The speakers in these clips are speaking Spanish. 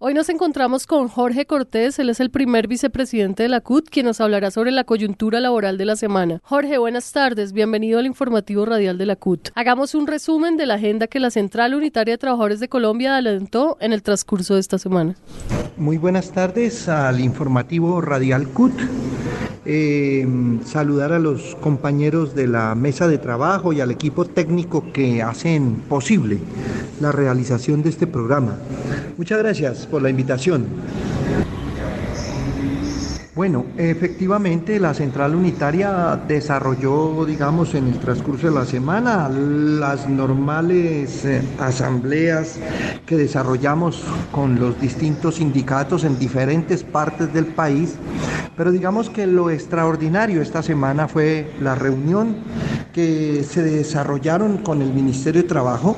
Hoy nos encontramos con Jorge Cortés, él es el primer vicepresidente de la CUT, quien nos hablará sobre la coyuntura laboral de la semana. Jorge, buenas tardes, bienvenido al informativo radial de la CUT. Hagamos un resumen de la agenda que la Central Unitaria de Trabajadores de Colombia adelantó en el transcurso de esta semana. Muy buenas tardes al informativo radial CUT. Eh, saludar a los compañeros de la mesa de trabajo y al equipo técnico que hacen posible la realización de este programa. Muchas gracias por la invitación. Bueno, efectivamente la central unitaria desarrolló, digamos, en el transcurso de la semana las normales eh, asambleas que desarrollamos con los distintos sindicatos en diferentes partes del país, pero digamos que lo extraordinario esta semana fue la reunión que se desarrollaron con el Ministerio de Trabajo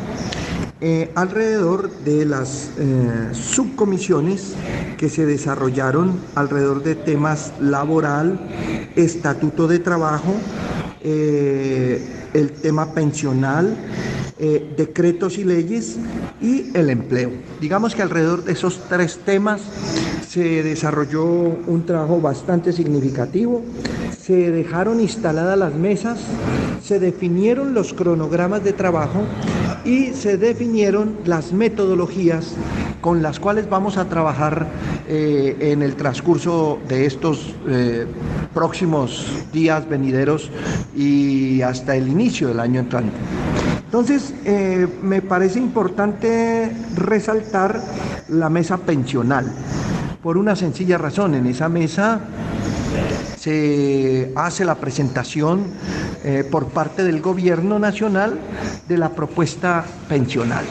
eh, alrededor de las eh, subcomisiones que se desarrollaron alrededor de temas laboral, estatuto de trabajo, eh, el tema pensional, decretos y leyes y el empleo. Digamos que alrededor de esos tres temas se desarrolló un trabajo bastante significativo, se dejaron instaladas las mesas, se definieron los cronogramas de trabajo y se definieron las metodologías con las cuales vamos a trabajar eh, en el transcurso de estos eh, próximos días venideros y hasta el inicio del año entrante. Entonces, eh, me parece importante resaltar la mesa pensional, por una sencilla razón, en esa mesa se hace la presentación eh, por parte del gobierno nacional de la propuesta pensional.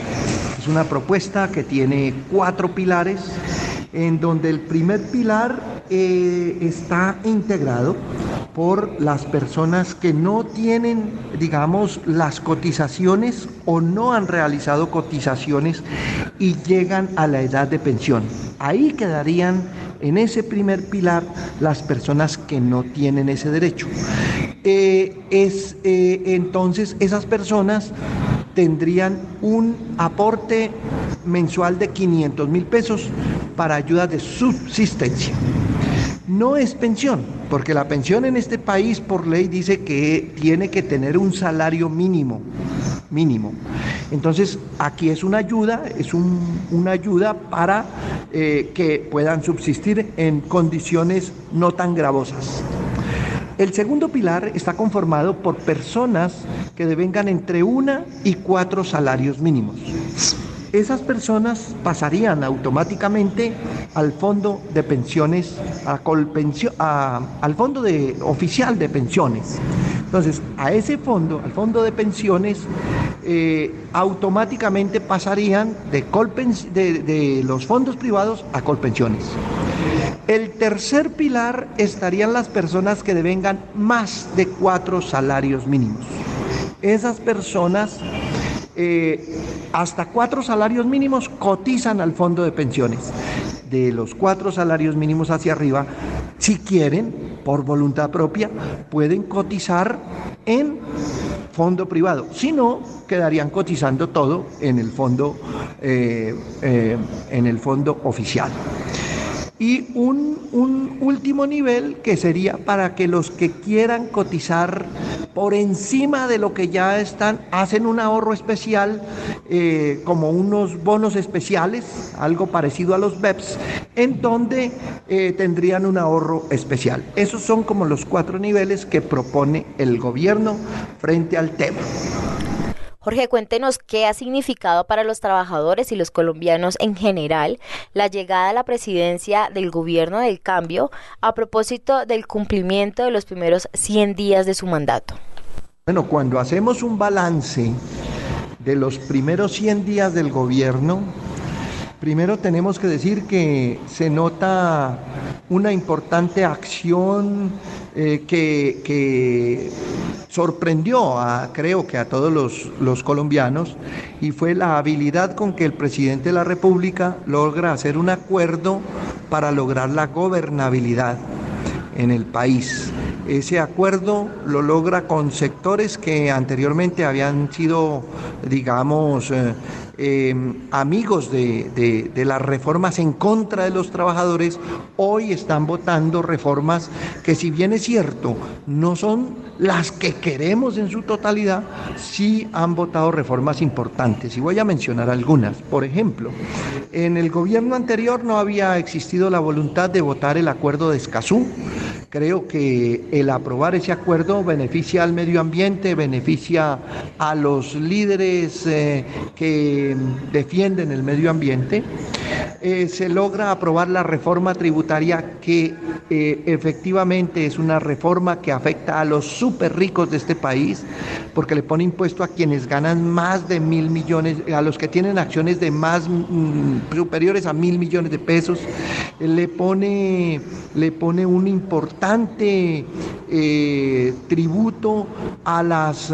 Es una propuesta que tiene cuatro pilares, en donde el primer pilar eh, está integrado por las personas que no tienen, digamos, las cotizaciones o no han realizado cotizaciones y llegan a la edad de pensión. Ahí quedarían en ese primer pilar las personas que no tienen ese derecho. Eh, es, eh, entonces esas personas tendrían un aporte mensual de 500 mil pesos para ayudas de subsistencia. No es pensión, porque la pensión en este país por ley dice que tiene que tener un salario mínimo, mínimo. Entonces aquí es una ayuda, es una ayuda para eh, que puedan subsistir en condiciones no tan gravosas. El segundo pilar está conformado por personas que devengan entre una y cuatro salarios mínimos esas personas pasarían automáticamente al fondo de pensiones, al fondo de, oficial de pensiones. Entonces, a ese fondo, al fondo de pensiones, eh, automáticamente pasarían de, de, de los fondos privados a colpensiones. El tercer pilar estarían las personas que devengan más de cuatro salarios mínimos. Esas personas eh, hasta cuatro salarios mínimos cotizan al fondo de pensiones. De los cuatro salarios mínimos hacia arriba, si quieren, por voluntad propia, pueden cotizar en fondo privado. Si no, quedarían cotizando todo en el fondo, eh, eh, en el fondo oficial y un, último nivel que sería para que los que quieran cotizar por encima de lo que ya están, hacen un ahorro especial, eh, como unos bonos especiales, algo parecido a los BEPS, en donde eh, tendrían un ahorro especial. Esos son como los cuatro niveles que propone el gobierno frente al tema. Jorge, cuéntenos qué ha significado para los trabajadores y los colombianos en general la llegada a la presidencia del gobierno del cambio a propósito del cumplimiento de los primeros 100 días de su mandato. Bueno, cuando hacemos un balance de los primeros 100 días del gobierno, primero tenemos que decir que se nota una importante acción eh, que sorprendió a, creo que a todos los, colombianos y fue la habilidad con que el presidente de la República logra hacer un acuerdo para lograr la gobernabilidad en el país. Ese acuerdo lo logra con sectores que anteriormente habían sido, digamos, eh, eh, amigos de, las reformas en contra de los trabajadores, hoy están votando reformas que si bien es cierto, no son las que queremos en su totalidad, sí han votado reformas importantes. Y voy a mencionar algunas. Por ejemplo, en el gobierno anterior no había existido la voluntad de votar el acuerdo de Escazú. Creo que el aprobar ese acuerdo beneficia al medio ambiente, beneficia a los líderes eh, que defienden el medio ambiente, eh, se logra aprobar la reforma tributaria que eh, efectivamente es una reforma que afecta a los súper ricos de este país, porque le pone impuesto a quienes ganan más de mil millones, a los que tienen acciones de más mm, superiores a mil millones de pesos, le pone, le pone un importante eh, tributo a las,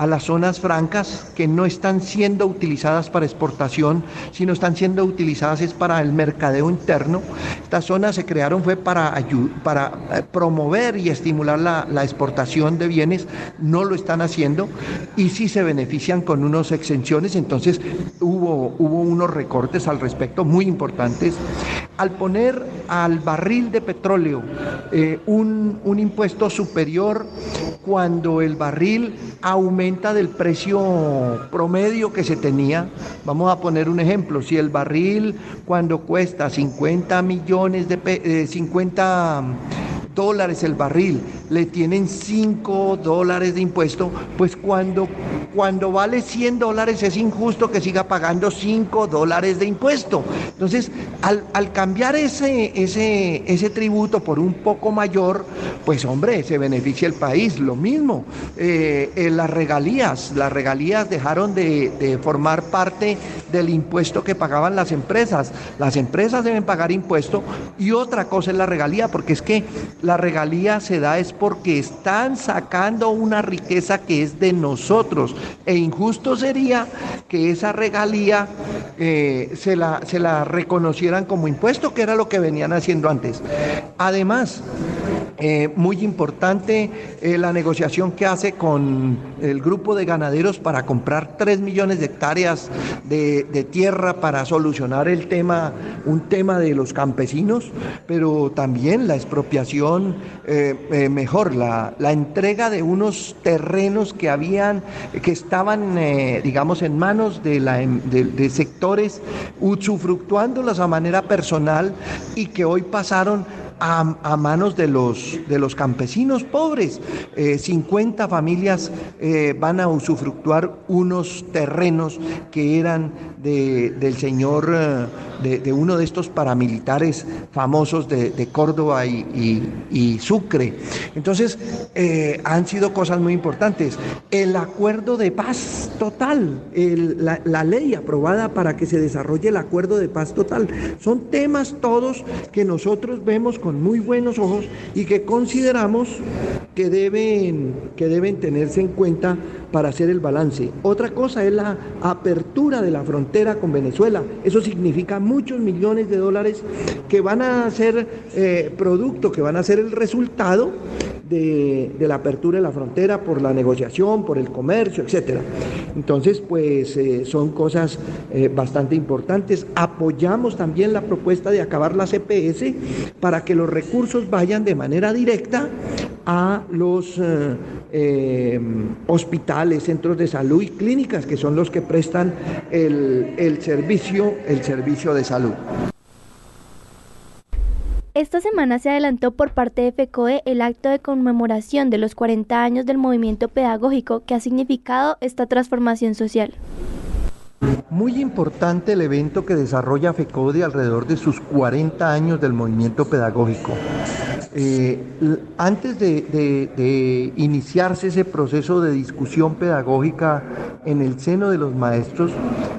a las zonas francas que no están siendo utilizadas para exportación, sino están siendo utilizadas es para el mercadeo interno. Estas zonas se crearon fue para, para eh, promover y estimular la, la exportación de bienes, no lo están haciendo y sí se benefician con unas exenciones, entonces hubo, hubo unos recortes al respecto muy importantes. Al poner al barril de petróleo eh, un, un impuesto superior cuando el barril aumenta del precio promedio que se tenía, vamos a poner un ejemplo, si el barril cuando cuesta 50 millones de 50 eh, dólares el barril, le tienen 5 dólares de impuesto, pues cuando, cuando vale 100 dólares es injusto que siga pagando 5 dólares de impuesto. Entonces, al, cambiar ese, ese, ese tributo por un poco mayor, pues hombre, se beneficia el país. Lo mismo, eh, en las regalías, las regalías dejaron de, de formar parte del impuesto que pagaban las empresas. Las empresas deben pagar impuesto y otra cosa es la regalía, porque es que la regalía se da es porque están sacando una riqueza que es de nosotros. E injusto sería que esa regalía eh, se, la, se la reconocieran como impuesto, que era lo que venían haciendo antes. Además, eh, muy importante eh, la negociación que hace con el grupo de ganaderos para comprar 3 millones de hectáreas de, tierra para solucionar el tema, un tema de los campesinos, pero también la expropiación, eh, mejor, la, entrega de unos terrenos que habían, que estaban, digamos, en manos de, la, de sectores usufructuándolas a manera personal y que hoy pasaron a, manos de los, de los campesinos pobres. 50 eh, familias eh, van a usufructuar unos terrenos que eran del señor, eh, de, uno de estos paramilitares famosos de, Córdoba y, Sucre. Entonces, han sido cosas muy importantes. El acuerdo de paz total, la, la ley aprobada para que se desarrolle el acuerdo de paz total, son temas todos que nosotros vemos con muy buenos ojos y que consideramos que deben, que deben tenerse en cuenta para hacer el balance. Otra cosa es la apertura de la frontera con Venezuela. Eso significa muchos millones de dólares que van a ser eh, producto, que van a ser el resultado de, la apertura de la frontera por la negociación, por el comercio, etcétera. Entonces, pues eh, son cosas eh, bastante importantes. Apoyamos también la propuesta de acabar la CPS para que los recursos vayan de manera directa a los eh, hospitales, centros de salud y clínicas, que son los que prestan el, el servicio, el servicio de salud. Esta semana se adelantó por parte de FECOE el acto de conmemoración de los 40 años del movimiento pedagógico que ha significado esta transformación social. Muy importante el evento que desarrolla FECODE alrededor de sus 40 años del movimiento pedagógico. Eh, antes de, iniciarse ese proceso de discusión pedagógica en el seno de los maestros,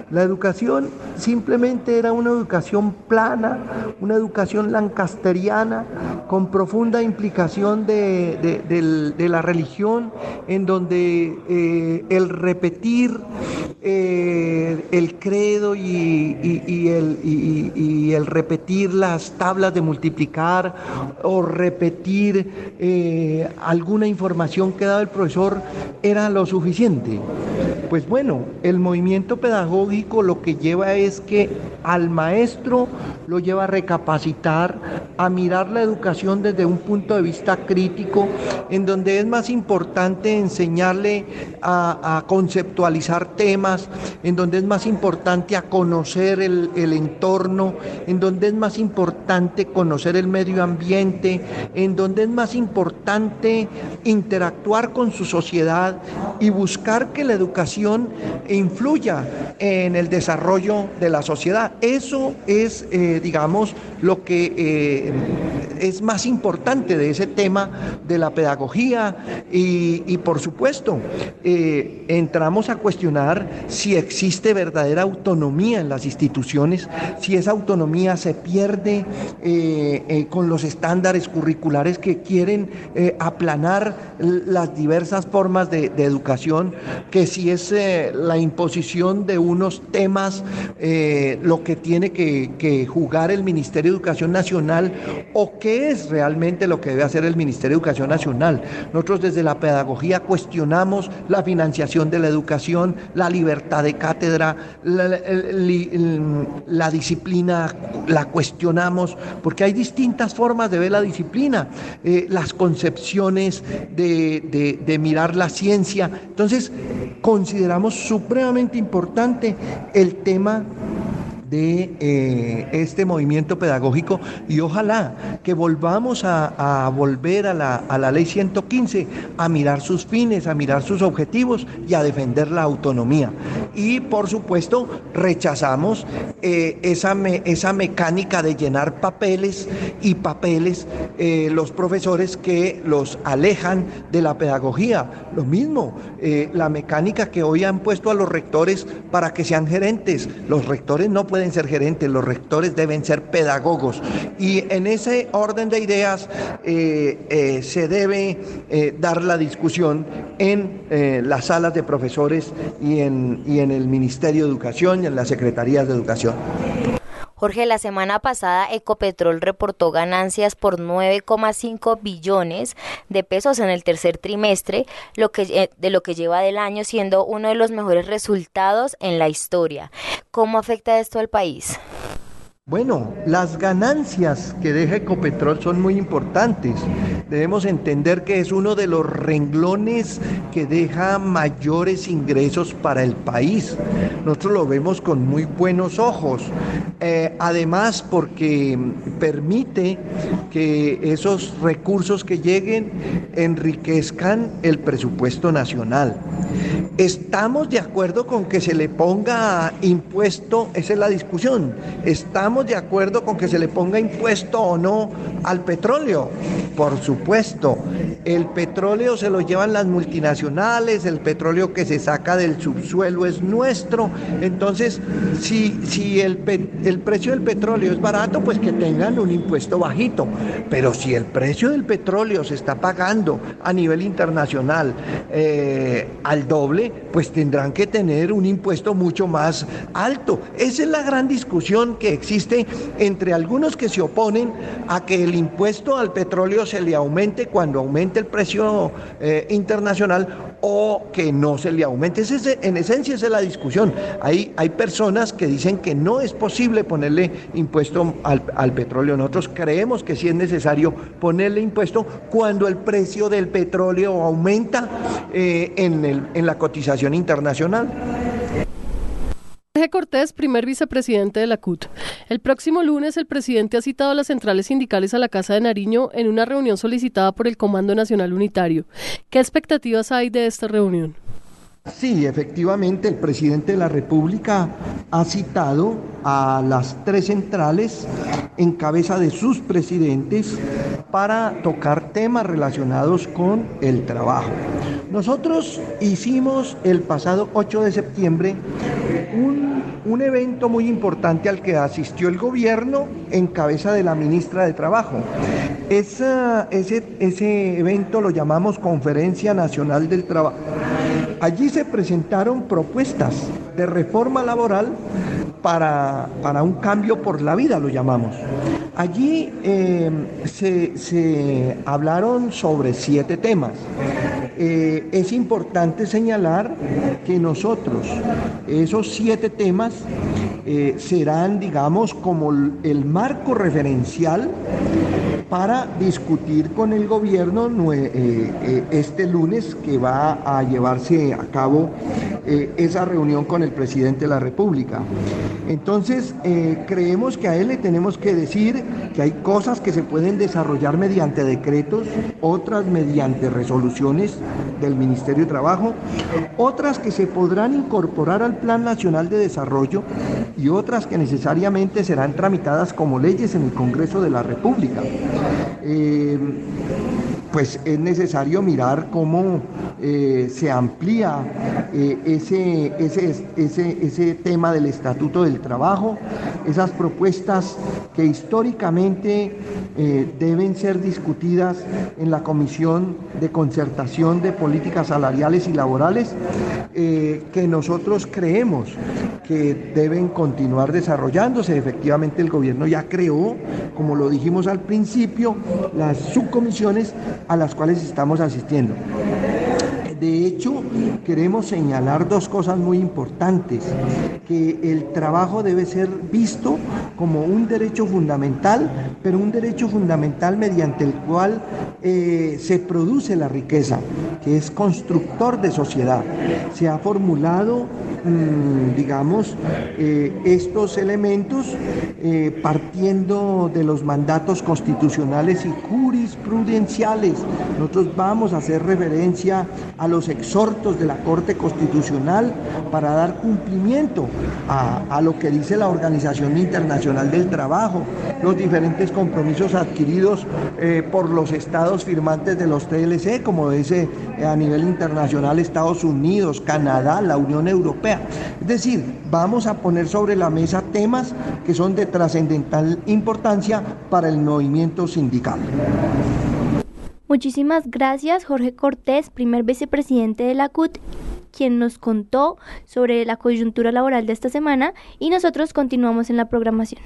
la educación simplemente era una educación plana, una educación lancasteriana, con profunda implicación de, la religión, en donde eh, el repetir eh, el credo y, el, repetir las tablas de multiplicar o repetir eh, alguna información que daba el profesor era lo suficiente. Pues bueno, el movimiento pedagógico lo que lleva es que al maestro lo lleva a recapacitar, a mirar la educación desde un punto de vista crítico, en donde es más importante enseñarle a, conceptualizar temas, en donde es más importante a conocer el, el entorno, en donde es más importante conocer el medio ambiente, en donde es más importante interactuar con su sociedad y buscar que la educación influya en el desarrollo de la sociedad. Eso es, eh, digamos, lo que eh, es más importante de ese tema de la pedagogía y, por supuesto, eh, entramos a cuestionar si existe verdadera autonomía en las instituciones, si esa autonomía se pierde con los estándares curriculares que quieren aplanar las diversas formas de, educación, que si es la imposición de unos temas, lo que tiene que, jugar el Ministerio Educación Nacional o qué es realmente lo que debe hacer el Ministerio de Educación Nacional. Nosotros desde la pedagogía cuestionamos la financiación de la educación, la libertad de cátedra, la, disciplina la cuestionamos, porque hay distintas formas de ver la disciplina, eh, las concepciones de, de mirar la ciencia. Entonces, consideramos supremamente importante el tema de eh, este movimiento pedagógico y ojalá que volvamos a, volver a la, a la, ley 115, a mirar sus fines, a mirar sus objetivos y a defender la autonomía. Y por supuesto rechazamos eh, esa, esa mecánica de llenar papeles y papeles eh, los profesores que los alejan de la pedagogía. Lo mismo, la mecánica que hoy han puesto a los rectores para que sean gerentes. Los rectores no pueden ser gerentes, los rectores deben ser pedagogos. Y en ese orden de ideas eh, eh, se debe eh, dar la discusión en las salas de profesores y en, y en el Ministerio de Educación y en las Secretarías de Educación. Jorge, la semana pasada Ecopetrol reportó ganancias por 9,5 billones de pesos en el tercer trimestre, lo que, eh, de lo que lleva del año siendo uno de los mejores resultados en la historia. ¿Cómo afecta esto al país? Bueno, las ganancias que deja Ecopetrol son muy importantes. Debemos entender que es uno de los renglones que deja mayores ingresos para el país. Nosotros lo vemos con muy buenos ojos. Eh, además, porque permite que esos recursos que lleguen enriquezcan el presupuesto nacional. ¿Estamos de acuerdo con que se le ponga impuesto? Esa es la discusión. ¿Estamos de acuerdo con que se le ponga impuesto o no al petróleo? Por supuesto. El petróleo se lo llevan las multinacionales, el petróleo que se saca del subsuelo es nuestro. Entonces, si, si el, el precio del petróleo es barato, pues que tengan un impuesto bajito. Pero si el precio del petróleo se está pagando a nivel internacional eh, al doble, pues tendrán que tener un impuesto mucho más alto. Esa es la gran discusión que existe entre algunos que se oponen a que el impuesto al petróleo se le aumente cuando aumente el precio eh, internacional o que no se le aumente. en esencia esa es la discusión. Hay, hay personas que dicen que no es posible ponerle impuesto al, petróleo. Nosotros creemos que sí es necesario ponerle impuesto cuando el precio del petróleo aumenta eh, en, el, en la cotización internacional. Jorge Cortés, primer vicepresidente de la CUT. El próximo lunes el presidente ha citado a las centrales sindicales a la Casa de Nariño en una reunión solicitada por el Comando Nacional Unitario. ¿Qué expectativas hay de esta reunión? Sí, efectivamente, el presidente de la República ha citado a las tres centrales en cabeza de sus presidentes para tocar temas relacionados con el trabajo. Nosotros hicimos el pasado 8 de septiembre un, evento muy importante al que asistió el gobierno en cabeza de la ministra de Trabajo. ese, ese evento lo llamamos Conferencia Nacional del Trabajo. Allí se presentaron propuestas de reforma laboral para, para un cambio por la vida, lo llamamos. allí eh, se, hablaron sobre siete temas. Eh, es importante señalar que nosotros, esos siete temas, eh, serán, digamos, como el marco referencial para discutir con el gobierno este lunes que va a llevarse a cabo esa reunión con el presidente de la República. Entonces, creemos que a él le tenemos que decir que hay cosas que se pueden desarrollar mediante decretos, otras mediante resoluciones del Ministerio de Trabajo, otras que se podrán incorporar al Plan Nacional de Desarrollo y otras que necesariamente serán tramitadas como leyes en el Congreso de la República. Eh, pues es necesario mirar cómo eh, se amplía eh, ese, ese, ese, ese tema del Estatuto del Trabajo, esas propuestas que históricamente eh, deben ser discutidas en la Comisión de Concertación de Políticas Salariales y Laborales, que nosotros creemos que deben continuar desarrollándose. Efectivamente, el gobierno ya creó, como lo dijimos al principio, las subcomisiones a las cuales estamos asistiendo. De hecho, queremos señalar dos cosas muy importantes, que el trabajo debe ser visto como un derecho fundamental, pero un derecho fundamental mediante el cual eh, se produce la riqueza, que es constructor de sociedad. Se ha formulado mm, digamos, eh, estos elementos eh, partiendo de los mandatos constitucionales y jurisprudenciales. Nosotros vamos a hacer referencia a los exhortos de la Corte Constitucional para dar cumplimiento a, lo que dice la Organización Internacional del Trabajo, los diferentes compromisos adquiridos eh, por los estados firmantes de los TLC, como dice eh, a nivel internacional Estados Unidos, Canadá, la Unión Europea. Es decir, vamos a poner sobre la mesa temas que son de trascendental importancia para el movimiento sindical. Muchísimas gracias Jorge Cortés, primer vicepresidente de la CUT, quien nos contó sobre la coyuntura laboral de esta semana y nosotros continuamos en la programación.